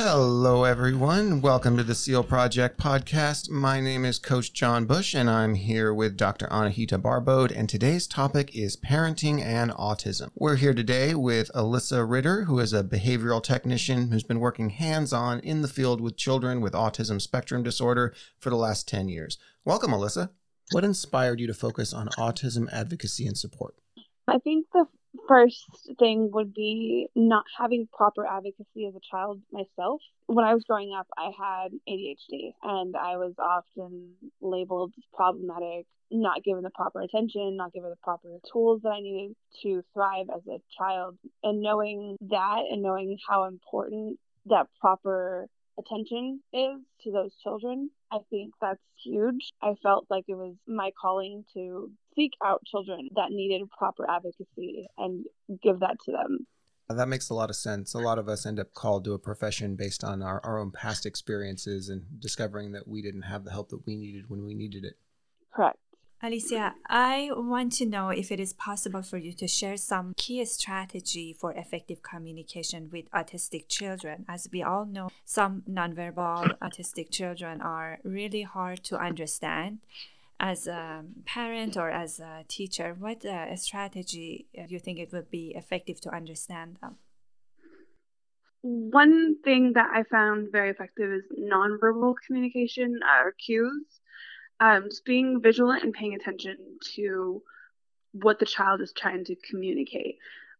Hello, everyone. Welcome to the SEAL Project podcast. My name is Coach John Bush, and I'm here with Dr. Anahita Barbode. And today's topic is parenting and autism. We're here today with Alyssa Ridder, who is a behavioral technician who's been working hands on in the field with children with autism spectrum disorder for the last 10 years. Welcome, Alyssa. What inspired you to focus on autism advocacy and support? I think the first thing would be not having proper advocacy as a child myself. When I was growing up, I had ADHD and I was often labeled problematic, not given the proper attention, not given the proper tools that I needed to thrive as a child. And knowing that and knowing how important that proper attention is to those children, I think that's huge. I felt like it was my calling to seek out children that needed proper advocacy and give that to them. That makes a lot of sense. A lot of us end up called to a profession based on our, our own past experiences and discovering that we didn't have the help that we needed when we needed it. Correct. Alicia, I want to know if it is possible for you to share some key strategy for effective communication with autistic children. As we all know, some nonverbal autistic children are really hard to understand. As a parent or as a teacher, what uh, strategy do you think it would be effective to understand them? One thing that I found very effective is nonverbal communication or cues um, just being vigilant and paying attention to what the child is trying to communicate.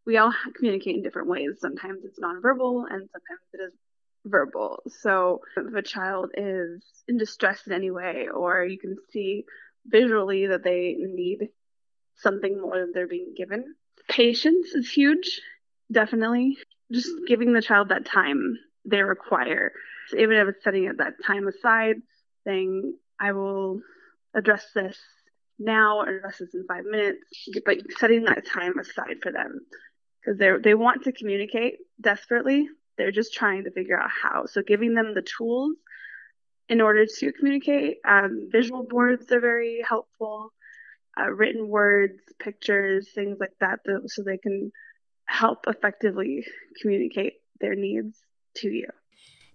We all communicate in different ways. Sometimes it's nonverbal and sometimes it is verbal. So if a child is in distress in any way, or you can see visually that they need something more than they're being given, patience is huge, definitely. Just giving the child that time they require. So even if it's setting that time aside, saying, I will address this now or address this in five minutes, but setting that time aside for them because they they want to communicate desperately. They're just trying to figure out how. So giving them the tools in order to communicate. Um, visual boards are very helpful. Uh, written words, pictures, things like that, so they can help effectively communicate their needs to you.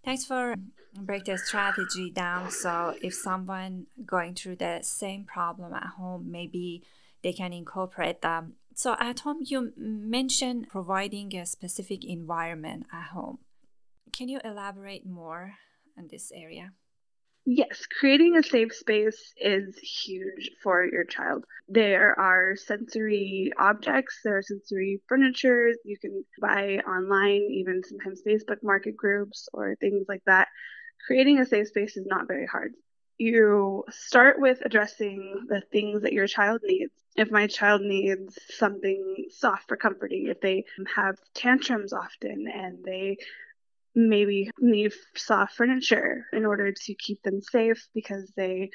Thanks for break the strategy down. So if someone going through the same problem at home, maybe they can incorporate them. So at home, you mentioned providing a specific environment at home. Can you elaborate more on this area? Yes, creating a safe space is huge for your child. There are sensory objects, there are sensory furniture you can buy online, even sometimes Facebook market groups or things like that. Creating a safe space is not very hard. You start with addressing the things that your child needs. If my child needs something soft for comforting, if they have tantrums often and they maybe need soft furniture in order to keep them safe because they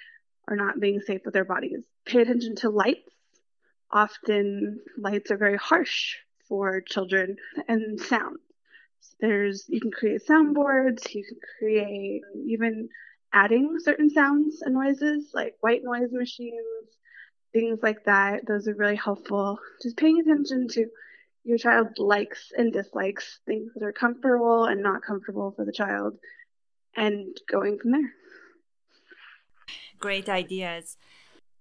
are not being safe with their bodies. Pay attention to lights. Often lights are very harsh for children and sound. So there's you can create soundboards, you can create even adding certain sounds and noises like white noise machines, things like that. Those are really helpful. Just paying attention to your child likes and dislikes things that are comfortable and not comfortable for the child and going from there. Great ideas.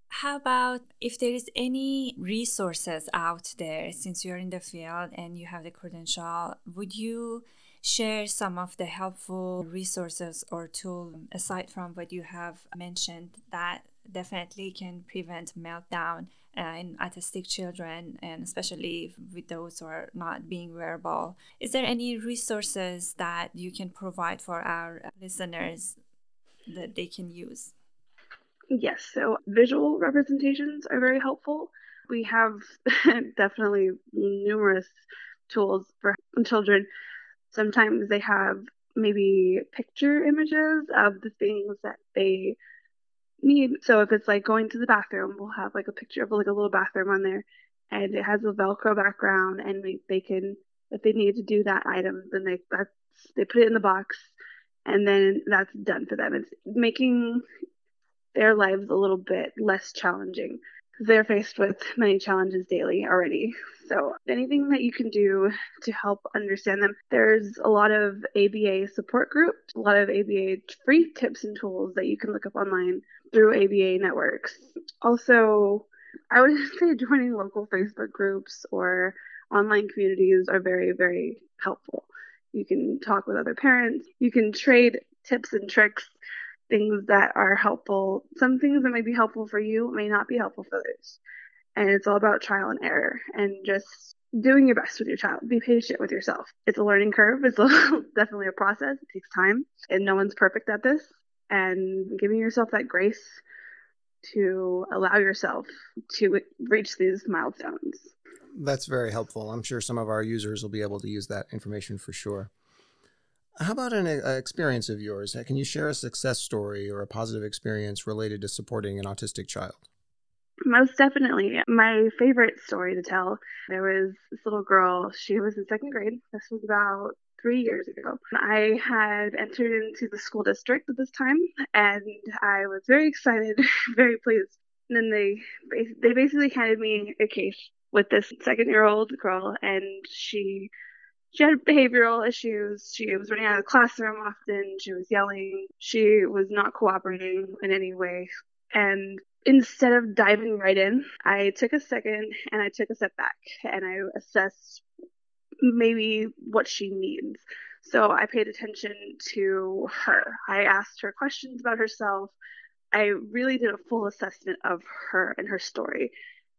How about if there is any resources out there since you're in the field and you have the credential would you share some of the helpful resources or tools aside from what you have mentioned that definitely can prevent meltdown uh, in autistic children and especially with those who are not being verbal. Is there any resources that you can provide for our listeners that they can use? Yes, so visual representations are very helpful. We have definitely numerous tools for children. Sometimes they have maybe picture images of the things that they need. So if it's like going to the bathroom, we'll have like a picture of like a little bathroom on there, and it has a Velcro background, and we, they can if they need to do that item, then they that's they put it in the box, and then that's done for them. It's making their lives a little bit less challenging they're faced with many challenges daily already. So, anything that you can do to help understand them, there's a lot of ABA support groups, a lot of ABA free tips and tools that you can look up online through ABA networks. Also, I would say joining local Facebook groups or online communities are very, very helpful. You can talk with other parents, you can trade tips and tricks things that are helpful. Some things that may be helpful for you may not be helpful for others. And it's all about trial and error and just doing your best with your child. Be patient with yourself. It's a learning curve. It's a, definitely a process. It takes time, and no one's perfect at this. And giving yourself that grace to allow yourself to reach these milestones. That's very helpful. I'm sure some of our users will be able to use that information for sure. How about an uh, experience of yours? Can you share a success story or a positive experience related to supporting an autistic child? Most definitely. My favorite story to tell there was this little girl. She was in second grade. This was about three years ago. I had entered into the school district at this time, and I was very excited, very pleased. And then they they basically handed me a case with this second year old girl, and she she had behavioral issues. She was running out of the classroom often. She was yelling. She was not cooperating in any way. And instead of diving right in, I took a second and I took a step back and I assessed maybe what she needs. So I paid attention to her. I asked her questions about herself. I really did a full assessment of her and her story.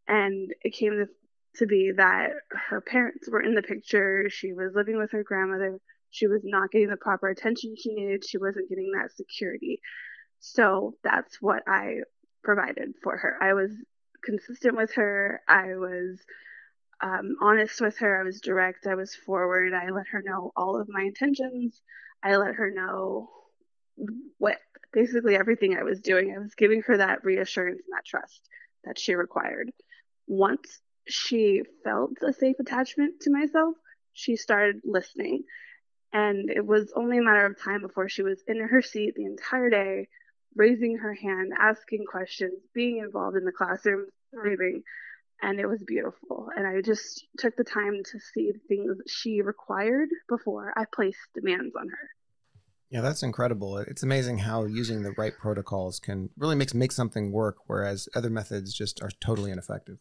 And it came to to be that her parents were in the picture. She was living with her grandmother. She was not getting the proper attention she needed. She wasn't getting that security. So that's what I provided for her. I was consistent with her. I was um, honest with her. I was direct. I was forward. I let her know all of my intentions. I let her know what basically everything I was doing. I was giving her that reassurance and that trust that she required. Once she felt a safe attachment to myself, she started listening. And it was only a matter of time before she was in her seat the entire day, raising her hand, asking questions, being involved in the classroom, thriving. And it was beautiful. And I just took the time to see the things she required before I placed demands on her. Yeah, that's incredible. It's amazing how using the right protocols can really make, make something work, whereas other methods just are totally ineffective.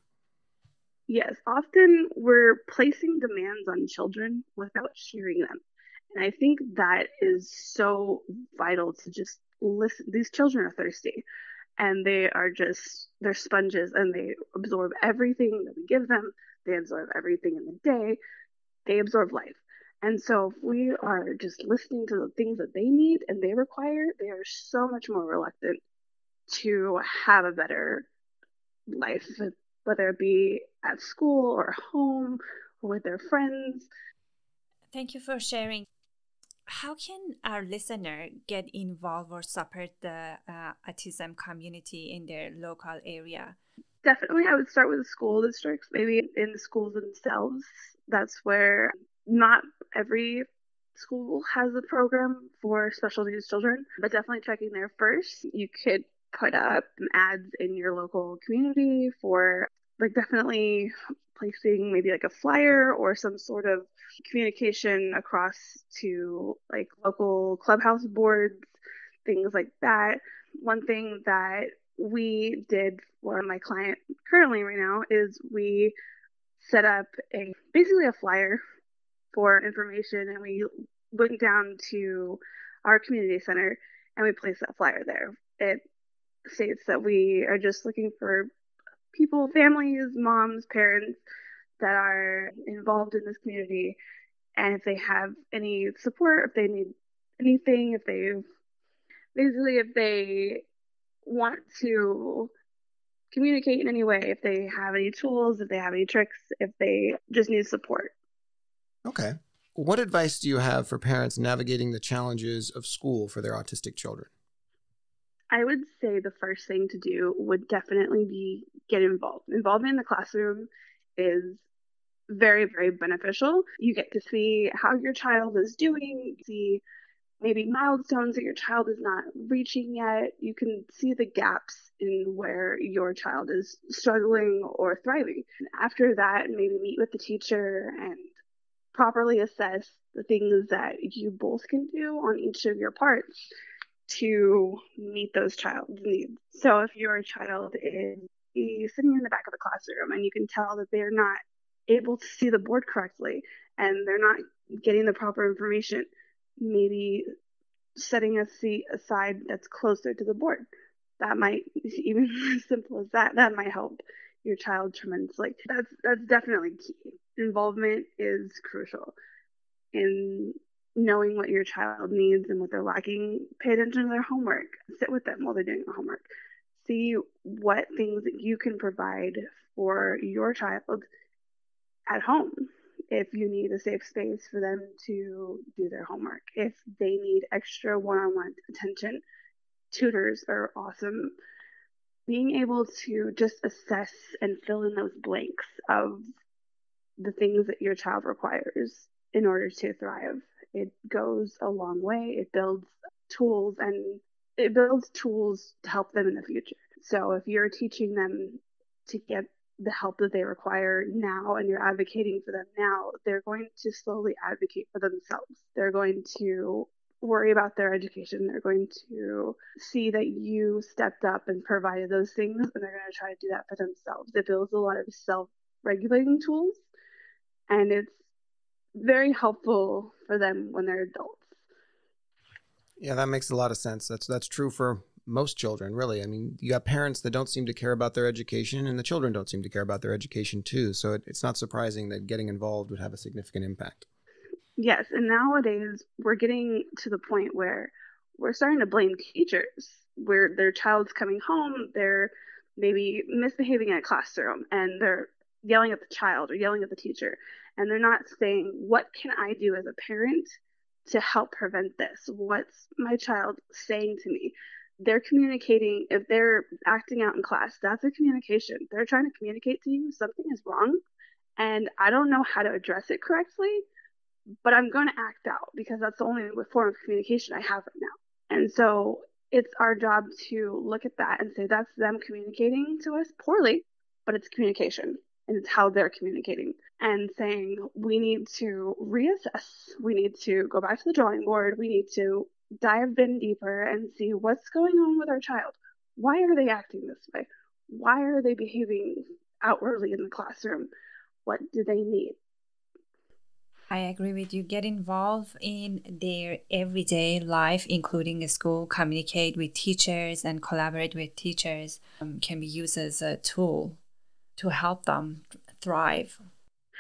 Yes, often we're placing demands on children without hearing them. And I think that is so vital to just listen. These children are thirsty and they are just, they're sponges and they absorb everything that we give them. They absorb everything in the day. They absorb life. And so if we are just listening to the things that they need and they require, they are so much more reluctant to have a better life whether it be at school or home or with their friends. Thank you for sharing. How can our listener get involved or support the uh, autism community in their local area? Definitely, I would start with the school districts, maybe in the schools themselves. That's where not every school has a program for special needs children, but definitely checking there first. You could put up ads in your local community for like definitely placing maybe like a flyer or some sort of communication across to like local clubhouse boards, things like that. One thing that we did for my client currently right now is we set up a basically a flyer for information and we went down to our community center and we placed that flyer there. It states that we are just looking for people, families, moms, parents that are involved in this community. And if they have any support, if they need anything, if they basically, if they want to communicate in any way, if they have any tools, if they have any tricks, if they just need support. Okay. What advice do you have for parents navigating the challenges of school for their autistic children? I would say the first thing to do would definitely be get involved. Involvement in the classroom is very, very beneficial. You get to see how your child is doing, see maybe milestones that your child is not reaching yet. You can see the gaps in where your child is struggling or thriving. After that, maybe meet with the teacher and properly assess the things that you both can do on each of your parts to meet those child's needs. So if your child is sitting in the back of the classroom and you can tell that they're not able to see the board correctly and they're not getting the proper information, maybe setting a seat aside that's closer to the board. That might even as simple as that. That might help your child tremendously. That's that's definitely key. Involvement is crucial in knowing what your child needs and what they're lacking. Pay attention to their homework. Sit with them while they're doing their homework. See what things that you can provide for your child at home if you need a safe space for them to do their homework, if they need extra one on one attention, tutors are awesome. Being able to just assess and fill in those blanks of the things that your child requires in order to thrive. It goes a long way. It builds tools and it builds tools to help them in the future. So if you're teaching them to get the help that they require now and you're advocating for them now, they're going to slowly advocate for themselves. They're going to worry about their education. They're going to see that you stepped up and provided those things, and they're going to try to do that for themselves. It builds a lot of self regulating tools, and it's very helpful for them when they're adults. Yeah, that makes a lot of sense. That's that's true for most children, really. I mean, you got parents that don't seem to care about their education, and the children don't seem to care about their education too. So it, it's not surprising that getting involved would have a significant impact. Yes, and nowadays we're getting to the point where we're starting to blame teachers, where their child's coming home, they're maybe misbehaving in a classroom, and they're yelling at the child or yelling at the teacher, and they're not saying, What can I do as a parent to help prevent this? What's my child saying to me? they're communicating if they're acting out in class that's a communication they're trying to communicate to you something is wrong and i don't know how to address it correctly but i'm going to act out because that's the only form of communication i have right now and so it's our job to look at that and say that's them communicating to us poorly but it's communication and it's how they're communicating and saying we need to reassess we need to go back to the drawing board we need to dive in deeper and see what's going on with our child. Why are they acting this way? Why are they behaving outwardly in the classroom? What do they need? I agree with you. Get involved in their everyday life, including school, communicate with teachers and collaborate with teachers um, can be used as a tool to help them thrive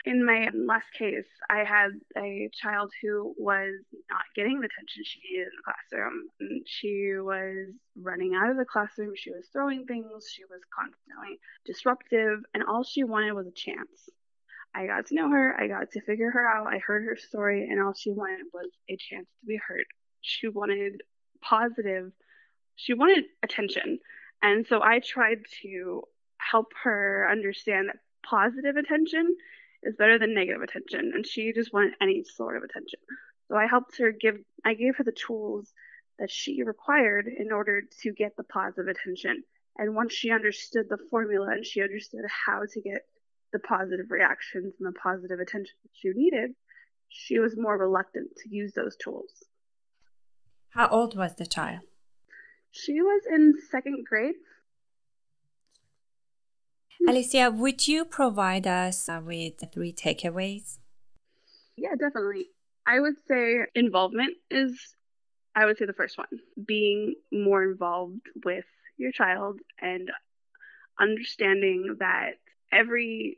in my last case, I had a child who was not getting the attention she needed in the classroom. She was running out of the classroom, she was throwing things, she was constantly disruptive, and all she wanted was a chance. I got to know her, I got to figure her out, I heard her story, and all she wanted was a chance to be heard. She wanted positive, she wanted attention. And so I tried to help her understand that positive attention is better than negative attention, and she just wanted any sort of attention. So I helped her give, I gave her the tools that she required in order to get the positive attention. And once she understood the formula and she understood how to get the positive reactions and the positive attention that she needed, she was more reluctant to use those tools. How old was the child? She was in second grade. Alicia, would you provide us with three takeaways? Yeah, definitely. I would say involvement is, I would say, the first one. Being more involved with your child and understanding that every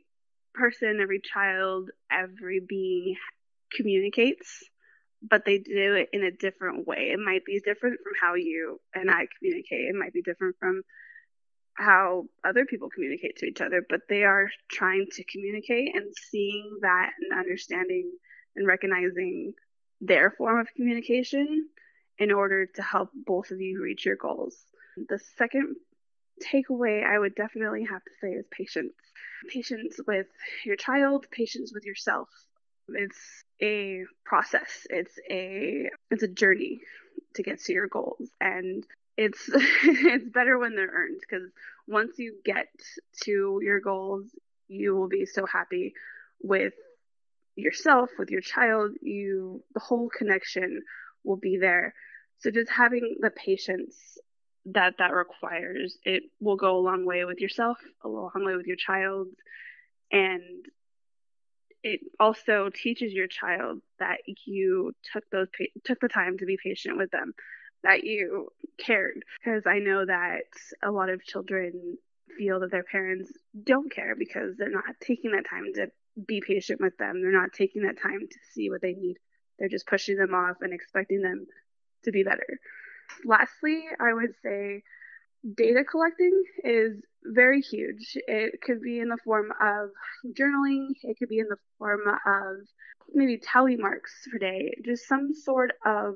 person, every child, every being communicates, but they do it in a different way. It might be different from how you and I communicate, it might be different from how other people communicate to each other, but they are trying to communicate and seeing that and understanding and recognizing their form of communication in order to help both of you reach your goals. The second takeaway I would definitely have to say is patience. Patience with your child, patience with yourself. It's a process. It's a it's a journey to get to your goals and it's it's better when they're earned because once you get to your goals, you will be so happy with yourself, with your child, you the whole connection will be there. So just having the patience that that requires, it will go a long way with yourself, a long way with your child, and it also teaches your child that you took those took the time to be patient with them, that you cared. Because I know that a lot of children feel that their parents don't care because they're not taking that time to be patient with them. They're not taking that time to see what they need. They're just pushing them off and expecting them to be better. Lastly, I would say data collecting is very huge. It could be in the form of journaling, it could be in the form of maybe tally marks per day, just some sort of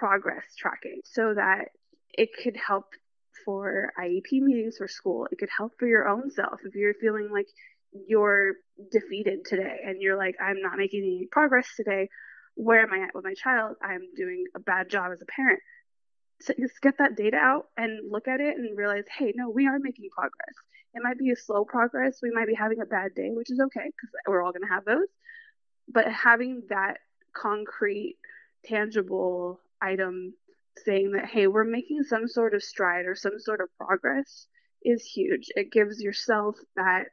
progress tracking so that it could help for IEP meetings for school. It could help for your own self if you're feeling like you're defeated today and you're like, I'm not making any progress today. Where am I at with my child? I'm doing a bad job as a parent. So just get that data out and look at it and realize, hey, no, we are making progress. It might be a slow progress. We might be having a bad day, which is okay because we're all going to have those. But having that concrete, tangible item saying that, hey, we're making some sort of stride or some sort of progress is huge. It gives yourself that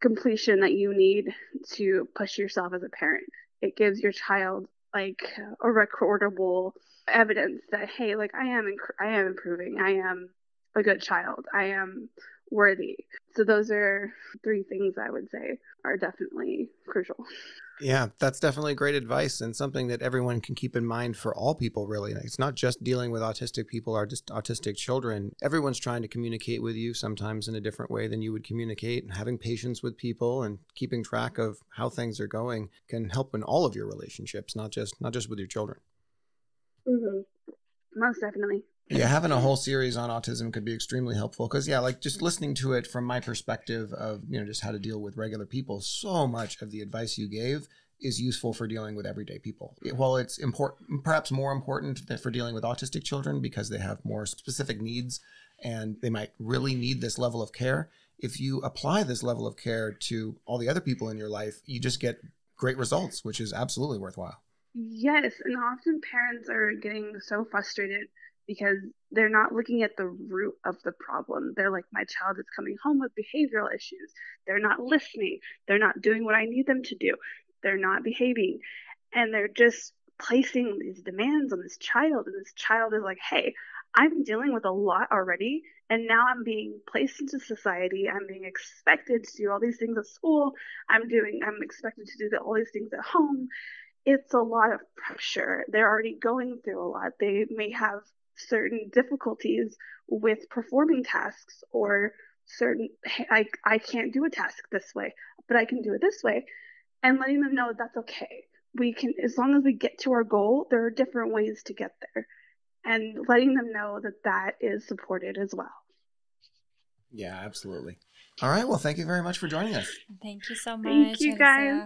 completion that you need to push yourself as a parent. It gives your child like a recordable evidence that hey, like I am inc- I am improving. I am a good child. I am worthy. So those are three things I would say are definitely crucial. Yeah, that's definitely great advice and something that everyone can keep in mind for all people, really. It's not just dealing with autistic people or just autistic children. Everyone's trying to communicate with you, sometimes in a different way than you would communicate. And having patience with people and keeping track of how things are going can help in all of your relationships, not just not just with your children. Mm-hmm. Most definitely yeah having a whole series on autism could be extremely helpful because yeah like just listening to it from my perspective of you know just how to deal with regular people so much of the advice you gave is useful for dealing with everyday people. While it's important perhaps more important for dealing with autistic children because they have more specific needs and they might really need this level of care if you apply this level of care to all the other people in your life you just get great results which is absolutely worthwhile. Yes and often parents are getting so frustrated because they're not looking at the root of the problem. They're like, my child is coming home with behavioral issues. They're not listening. They're not doing what I need them to do. They're not behaving. And they're just placing these demands on this child. And this child is like, hey, I'm dealing with a lot already. And now I'm being placed into society. I'm being expected to do all these things at school. I'm doing, I'm expected to do all these things at home. It's a lot of pressure. They're already going through a lot. They may have certain difficulties with performing tasks or certain hey, I, I can't do a task this way but i can do it this way and letting them know that that's okay. We can as long as we get to our goal there are different ways to get there and letting them know that that is supported as well. Yeah absolutely. All right well thank you very much for joining us. Thank you so much thank you guys